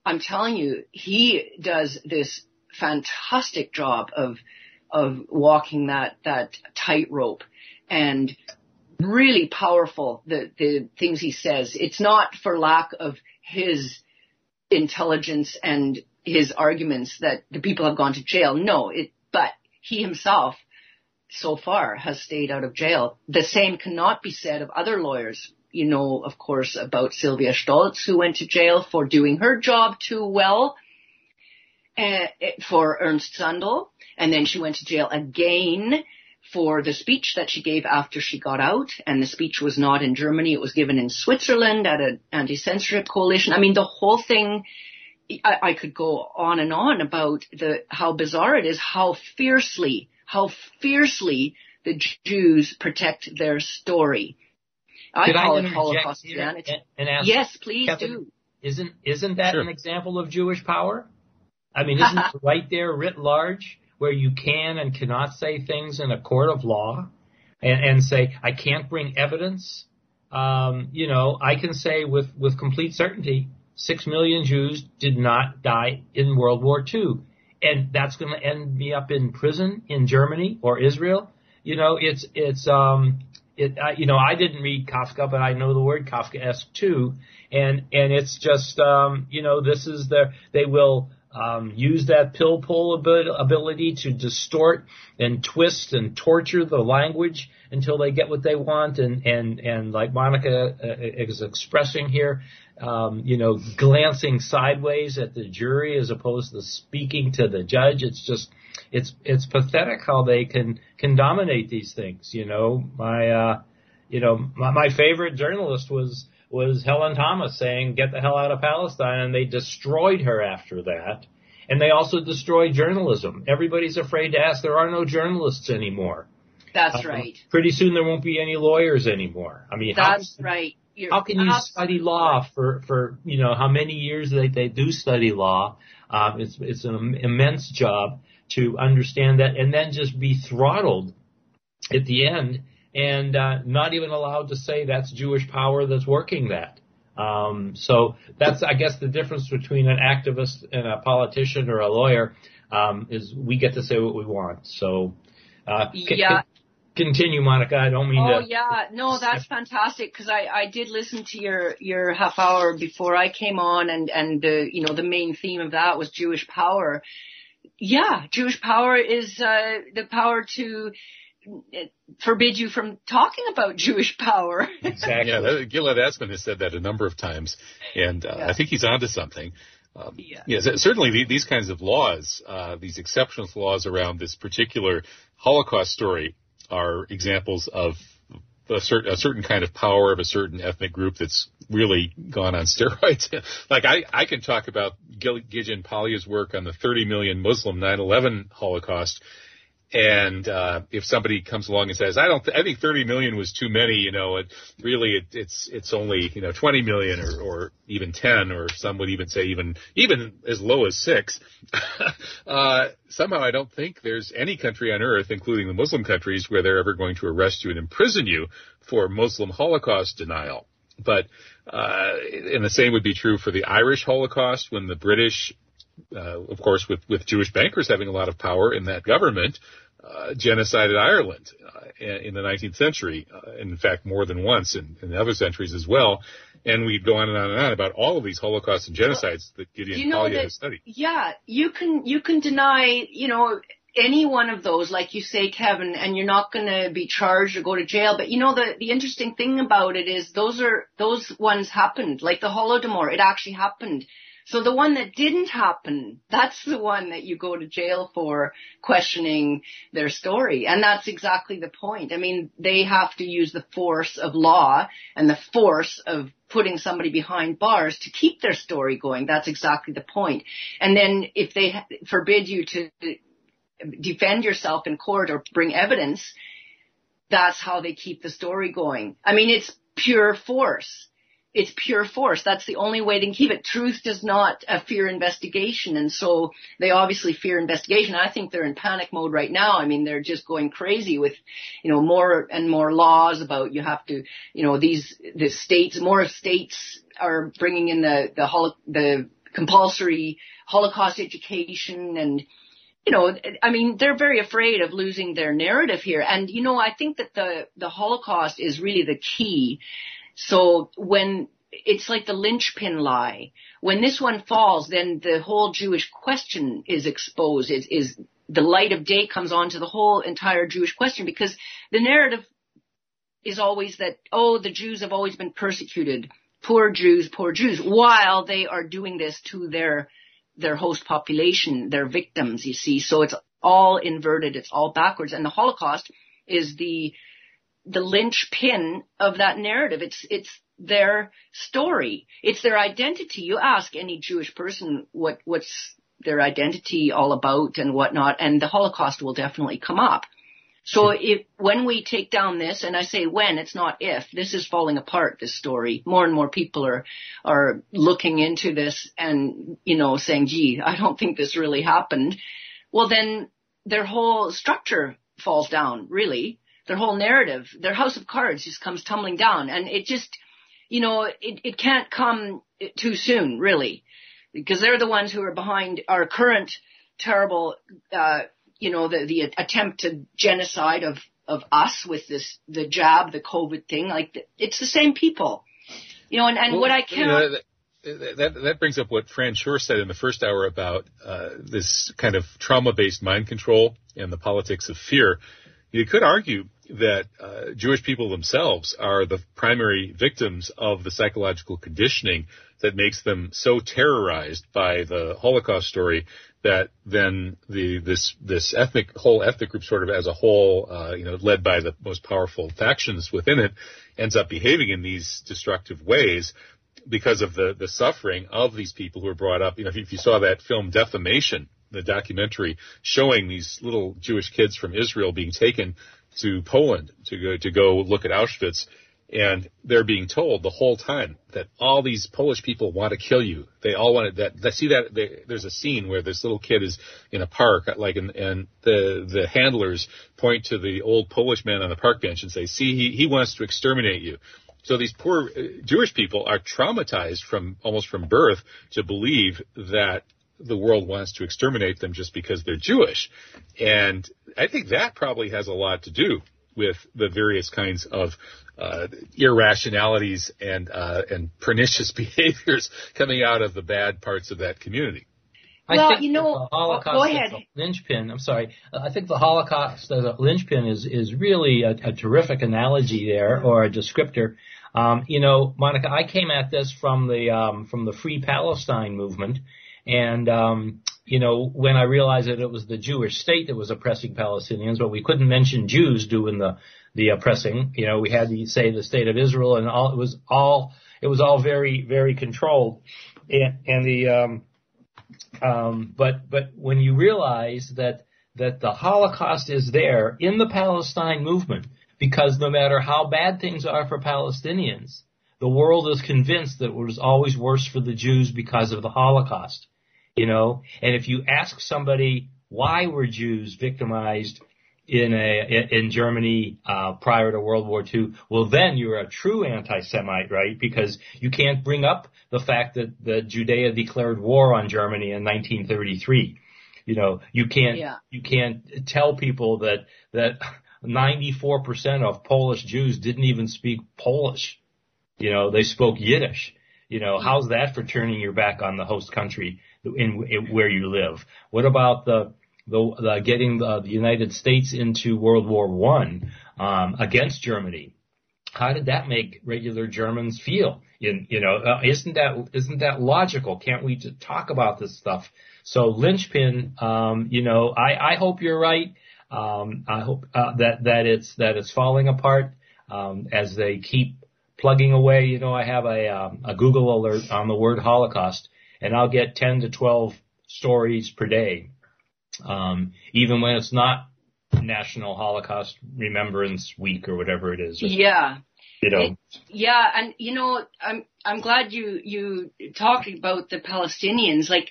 I'm telling you, he does this fantastic job of of walking that that tightrope and really powerful the the things he says. It's not for lack of his intelligence and his arguments that the people have gone to jail. No, it but he himself so far has stayed out of jail. The same cannot be said of other lawyers. You know, of course, about Sylvia Stolz, who went to jail for doing her job too well uh, for Ernst Zundel. And then she went to jail again for the speech that she gave after she got out. And the speech was not in Germany. It was given in Switzerland at an anti-censorship coalition. I mean, the whole thing, I, I could go on and on about the, how bizarre it is, how fiercely how fiercely the Jews protect their story. I Could call I it Holocaustianity. And, and yes, please Kevin, do. Isn't isn't that sure. an example of Jewish power? I mean, isn't [laughs] it right there writ large where you can and cannot say things in a court of law and, and say I can't bring evidence? Um, you know, I can say with with complete certainty, six million Jews did not die in World War II and that's going to end me up in prison in Germany or Israel. You know, it's it's um it uh, you know I didn't read Kafka, but I know the word Kafkaesque too, and and it's just um you know this is the they will um, use that pilpul ability to distort and twist and torture the language until they get what they want. And, and, and like Monika uh, is expressing here, um, you know, glancing sideways at the jury as opposed to speaking to the judge. It's just, it's, it's pathetic how they can, can dominate these things. You know, my, uh, you know, my, my favorite journalist was, was Helen Thomas saying, get the hell out of Palestine, and they destroyed her after that. And they also destroyed journalism. Everybody's afraid to ask. There are no journalists anymore. That's uh, right. Pretty soon there won't be any lawyers anymore. I mean, that's how, right. You're how can you study law for for you know how many years they they do study law? Um, it's it's an immense job to understand that, and then just be throttled at the end and uh, not even allowed to say that's Jewish power that's working that. Um, so that's, I guess, the difference between an activist and a politician or a lawyer um, is we get to say what we want. So, uh, yeah. Continue, Monika. I don't mean oh, to. Oh yeah, no, that's fantastic because I I did listen to your your half hour before I came on, and and the you know the main theme of that was Jewish power. Yeah, Jewish power is uh, the power to forbid you from talking about [laughs] Jewish power. exactly. Yeah, that, Gilad Atzmon has said that a number of times, and uh, yeah. I think he's onto something. Um, yeah. yeah. certainly the, these kinds of laws, uh, these exceptional laws around this particular Holocaust story are examples of a certain, a certain kind of power of a certain ethnic group that's really gone on [laughs] steroids. like I, I can talk about Gil, Polya's work on the 30 million Muslim 9/11 Holocaust and uh, if somebody comes along and says, "I don't, th- I think 30 million was too many," you know, it really it, it's it's only you know 20 million or, or even 10, or some would even say even even as low as six. [laughs] uh, somehow, I don't think there's any country on earth, including the Muslim countries, where they're ever going to arrest you and imprison you for Muslim Holocaust denial. But uh, and the same would be true for the Irish Holocaust when the British uh, of course, with, with Jewish bankers having a lot of power in that government, uh, genocided Ireland uh, in the 19th century, uh, in fact, more than once in, in other centuries as well. And we'd go on and on and on about all of these Holocausts and genocides that Gideon you know has studied. Yeah, you can you can deny, you know, any one of those, like you say, Kevin, and you're not going to be charged or go to jail. But you know, the the interesting thing about it is those are those ones happened, like the Holodomor. It actually happened. So the one that didn't happen, that's the one that you go to jail for questioning their story. And that's exactly the point. I mean, they have to use the force of law and the force of putting somebody behind bars to keep their story going. That's exactly the point. And then if they forbid you to defend yourself in court or bring evidence, that's how they keep the story going. I mean, it's pure force it's pure force. That's the only way to keep it. Truth does not uh, fear investigation. And so they obviously fear investigation. I think they're in panic mode right now. I mean, they're just going crazy with, you know, more and more laws about you have to, you know, these, the states, more states are bringing in the, the, holo, the compulsory Holocaust education and, you know, I mean, they're very afraid of losing their narrative here. And, you know, I think that the, the Holocaust is really the key so when it's like the linchpin lie. When this one falls, then the whole Jewish question is exposed. Is, is the light of day comes onto the whole entire Jewish question because the narrative is always that oh the Jews have always been persecuted, poor Jews, poor Jews, while they are doing this to their their host population, their victims. You see, so it's all inverted, it's all backwards, and the Holocaust is the the linchpin of that narrative. It's, it's their story. It's their identity. You ask any Jewish person what, what's their identity all about and whatnot, and the Holocaust will definitely come up. So if, when we take down this, and I say when, it's not if, this is falling apart, this story. More and more people are, are looking into this and, you know, saying, gee, I don't think this really happened. Well then, their whole structure falls down, really their whole narrative, their house of cards just comes tumbling down. And it just, you know, it, it can't come too soon, really, because they're the ones who are behind our current terrible, uh, you know, the, the attempted genocide of, of us with this, the jab, the COVID thing. Like, it's the same people, you know, and, and well, what I cannot. You know, that that brings up what Fran Shure said in the first hour about uh, this kind of trauma-based mind control and the politics of fear you could argue that uh, Jewish people themselves are the primary victims of the psychological conditioning that makes them so terrorized by the Holocaust story that then the this this ethnic whole ethnic group sort of as a whole, uh, you know, led by the most powerful factions within it, ends up behaving in these destructive ways because of the the suffering of these people who are brought up. You know, if, if you saw that film Defamation, the documentary showing these little Jewish kids from Israel being taken to Poland to go to go look at Auschwitz and they're being told the whole time that all these Polish people want to kill you. They all want to. That, see that they, there's a scene where this little kid is in a park, like, and, and the the handlers point to the old Polish man on the park bench and say, "See, he he wants to exterminate you." So these poor uh, Jewish people are traumatized from almost from birth to believe that the world wants to exterminate them just because they're Jewish. And I think that probably has a lot to do with the various kinds of uh, irrationalities and uh, and pernicious [laughs] behaviors coming out of the bad parts of that community. I well, think you know, the Holocaust go ahead. linchpin. I'm sorry. I think the Holocaust as a linchpin is is really a, a terrific analogy there, or a descriptor. Um, you know, Monika, I came at this from the um, from the Free Palestine movement, and um, you know, when I realized that it was the Jewish state that was oppressing Palestinians, but we couldn't mention Jews doing the the oppressing. You know, we had to say the state of Israel, and all it was all it was all very very controlled, and, and the um, um, but but when you realize that that the Holocaust is there in the Palestine movement, because no matter how bad things are for Palestinians, the world is convinced that it was always worse for the Jews because of the Holocaust you know. And if you ask somebody why were Jews victimized in a in Germany uh, prior to World War II, well then you're a true anti-Semite, right? Because you can't bring up the fact that the Judea declared war on Germany in 1933. You know, you can't yeah. you can't tell people that that 94% of Polish Jews didn't even speak Polish. You know, they spoke Yiddish. You know, how's that for turning your back on the host country in, in where you live? What about the the, the getting the, the, United States into World War One um, against Germany? How did that make regular Germans feel? In, you know, uh, isn't that isn't that logical? Can't we just talk about this stuff? So linchpin, um, you know, I, I hope you're right. Um, I hope uh, that that it's that it's falling apart um, as they keep plugging away. You know, I have a um, a Google alert on the word Holocaust, and I'll get 10 to 12 stories per day, um, even when it's not National Holocaust Remembrance Week or whatever it is. Yeah. You know. It, yeah, and you know, I'm I'm glad you you talked about the Palestinians. Like,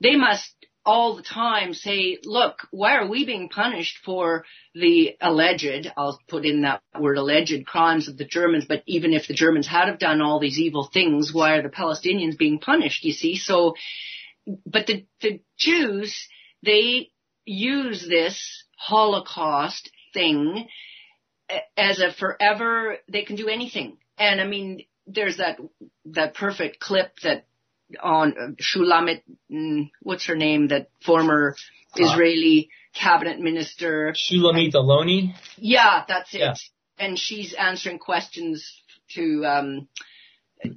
they must all the time say, look, why are we being punished for the alleged, I'll put in that word alleged crimes of the Germans, but even if the Germans had have done all these evil things, why are the Palestinians being punished, you see? So, but the, the Jews, they use this Holocaust thing as a forever, they can do anything. And I mean, there's that, that perfect clip that on Shulamit, mm, what's her name, that former uh, Israeli cabinet minister. Shulamit Aloni? Yeah, that's it. Yeah. And she's answering questions to, um,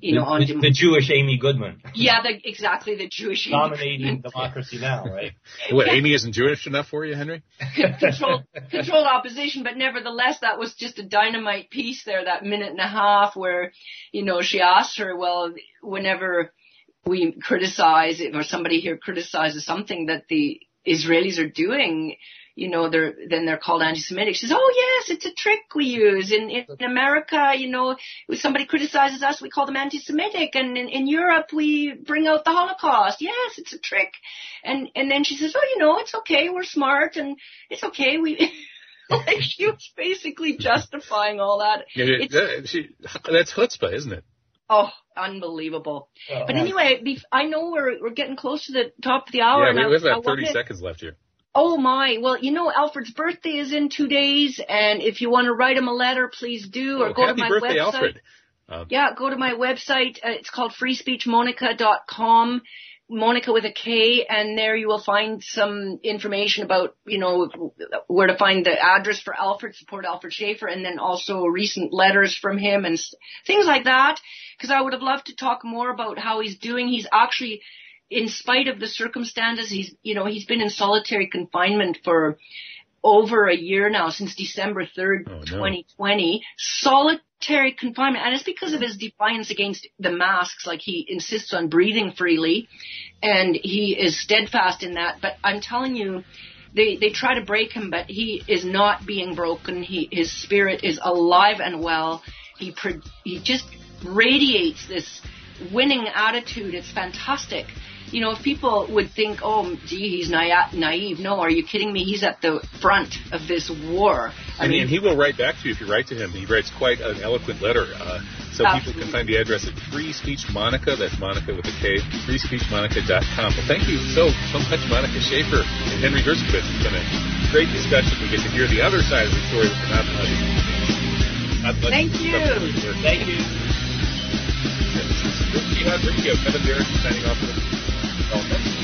you know, on the, the, Jewish Amy Goodman. Yeah, the, exactly, the Jewish Dominating democracy now, right? [laughs] what, Amy isn't Jewish enough for you, Henry? [laughs] controlled, controlled opposition, but nevertheless, that was just a dynamite piece there, that minute and a half where, you know, she asked her, well, whenever we criticize or somebody here criticizes something that the Israelis are doing, you know, they're, then they're called anti-Semitic. She says, oh yes, it's a trick we use. In, in America, you know, if somebody criticizes us, we call them anti-Semitic. And in, in Europe, we bring out the Holocaust. Yes, it's a trick. And, and then she says, oh, you know, it's okay. We're smart and it's okay. We, [laughs] like she was basically justifying all that. Yeah, that, she, that's chutzpah, isn't it? Oh, unbelievable. Uh, but anyway, I know we're we're getting close to the top of the hour. Yeah, we have about 30 seconds left here. Oh my. Well, you know, Alfred's birthday is in two days, and if you want to write him a letter, please do, or oh, go to my birthday, website. Alfred. Uh, yeah, go to my website. Uh, it's called freespeechmonica.com. Monika with a K, and there you will find some information about, you know, where to find the address for Alfred, support Alfred Schaefer, and then also recent letters from him and things like that. Because I would have loved to talk more about how he's doing. He's actually, in spite of the circumstances, he's, you know, he's been in solitary confinement for over a year now, since December 3rd, oh, no. 2020. Solitary confinement. And it's because of his defiance against the masks. Like he insists on breathing freely and he is steadfast in that. But I'm telling you, they, they try to break him, but he is not being broken. He, his spirit is alive and well. He, he just radiates this winning attitude. It's fantastic you know, if people would think, oh, gee, he's na- naive. No, are you kidding me? He's at the front of this war. I and, mean, and he will write back to you if you write to him. He writes quite an eloquent letter. Uh, so absolutely. people can find the address at Free Speech Monica. That's Monika with a K. FreeSpeechMonica.com. Well, thank you so so much, Monika Schaefer and Henry Herskovitz. It's been a great discussion. We get to hear the other side of the story not. Not thank you. Thank you. This is Radio. Kevin Barrett signing off. 好的。